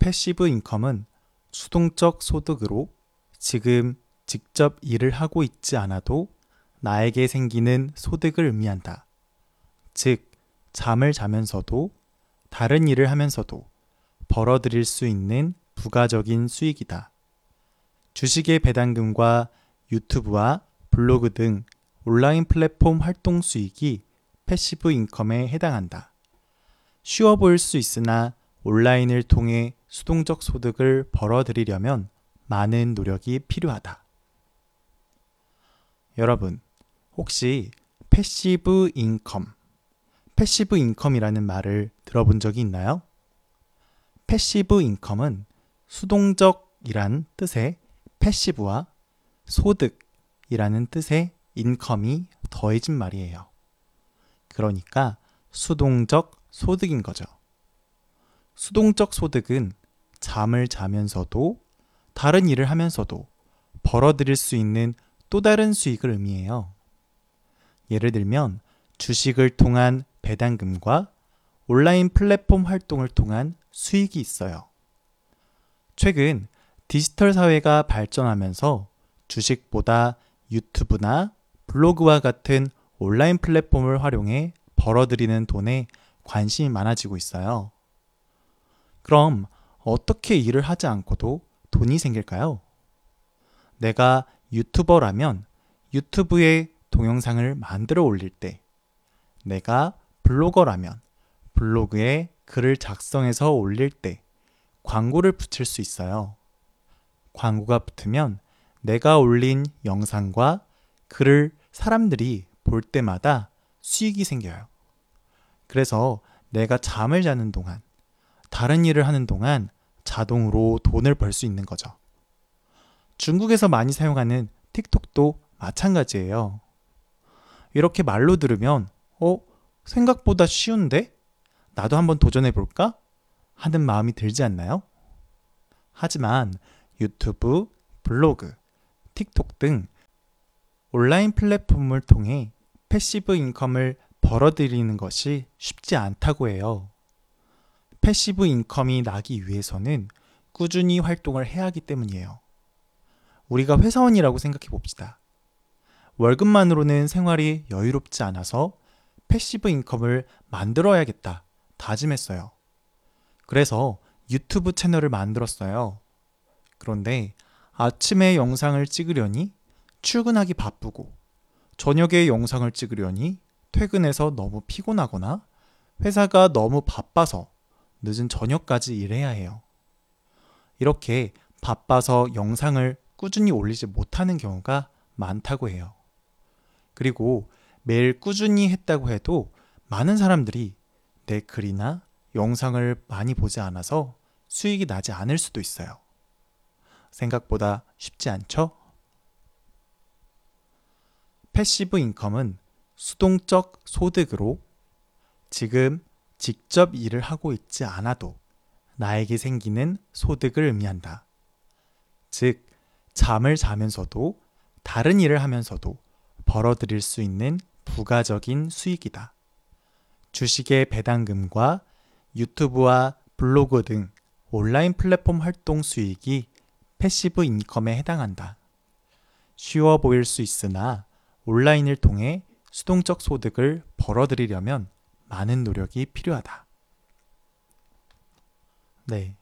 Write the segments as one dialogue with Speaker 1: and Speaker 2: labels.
Speaker 1: passive income은 수동적 소득으로 지금 직접 일을 하고 있지 않아도 나에게 생기는 소득을 의미한다. 즉, 잠을 자면서도 다른 일을 하면서도 벌어들일 수 있는 부가적인 수익이다. 주식의 배당금과 유튜브와 블로그 등 온라인 플랫폼 활동 수익이 passive income에 해당한다. 쉬워 보일 수 있으나 온라인을 통해 수동적 소득을 벌어들이려면 많은 노력이 필요하다. 여러분, 혹시 passive income, passive income이라는 말을 들어본 적이 있나요? passive income은 수동적이란 뜻의 passive와 소득이라는 뜻의 income이 더해진 말이에요. 그러니까 수동적 소득인 거죠. 수동적 소득은 잠을 자면서도 다른 일을 하면서도 벌어들일 수 있는 또 다른 수익을 의미해요. 예를 들면 주식을 통한 배당금과 온라인 플랫폼 활동을 통한 수익이 있어요. 최근 디지털 사회가 발전하면서 주식보다 유튜브나 블로그와 같은 온라인 플랫폼을 활용해 벌어들이는 돈에 관심이 많아지고 있어요. 그럼 어떻게 일을 하지 않고도 돈이 생길까요? 내가 유튜버라면 유튜브에 동영상을 만들어 올릴 때, 내가 블로거라면 블로그에 글을 작성해서 올릴 때 광고를 붙일 수 있어요. 광고가 붙으면 내가 올린 영상과 글을 사람들이 볼 때마다 수익이 생겨요. 그래서 내가 잠을 자는 동안, 다른 일을 하는 동안 자동으로 돈을 벌 수 있는 거죠. 중국에서 많이 사용하는 틱톡도 마찬가지예요. 이렇게 말로 들으면, 어, 생각보다 쉬운데? 나도 한번 도전해 볼까? 하는 마음이 들지 않나요? 하지만 유튜브, 블로그, 틱톡 등 온라인 플랫폼을 통해 passive income을 벌어들이는 것이 쉽지 않다고 해요. passive income이 나기 위해서는 꾸준히 활동을 해야 하기 때문이에요. 우리가 회사원이라고 생각해 봅시다. 월급만으로는 생활이 여유롭지 않아서 passive income을 만들어야겠다 다짐했어요. 그래서 유튜브 채널을 만들었어요. 그런데 아침에 영상을 찍으려니 출근하기 바쁘고 저녁에 영상을 찍으려니 퇴근해서 너무 피곤하거나 회사가 너무 바빠서 늦은 저녁까지 일해야 해요. 이렇게 바빠서 영상을 꾸준히 올리지 못하는 경우가 많다고 해요. 그리고 매일 꾸준히 했다고 해도 많은 사람들이 내 글이나 영상을 많이 보지 않아서 수익이 나지 않을 수도 있어요. 생각보다 쉽지 않죠? passive income은 수동적 소득으로 지금 직접 일을 하고 있지 않아도 나에게 생기는 소득을 의미한다. 즉, 잠을 자면서도 다른 일을 하면서도 벌어들일 수 있는 부가적인 수익이다. 주식의 배당금과 유튜브와 블로그 등 온라인 플랫폼 활동 수익이 passive income에 해당한다. 쉬워 보일 수 있으나 온라인을 통해 수동적 소득을 벌어들이려면 많은 노력이 필요하다. 네.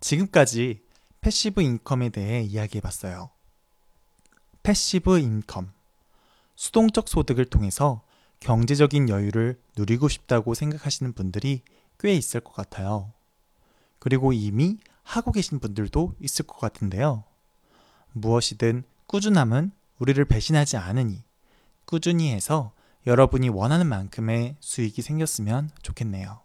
Speaker 1: 지금까지 passive income에 대해 이야기해 봤어요. passive income. 수동적 소득을 통해서 경제적인 여유를 누리고 싶다고 생각하시는 분들이 꽤 있을 것 같아요. 그리고 이미 하고 계신 분들도 있을 것 같은데요. 무엇이든 꾸준함은 우리를 배신하지 않으니 꾸준히 해서 여러분이 원하는 만큼의 수익이 생겼으면 좋겠네요.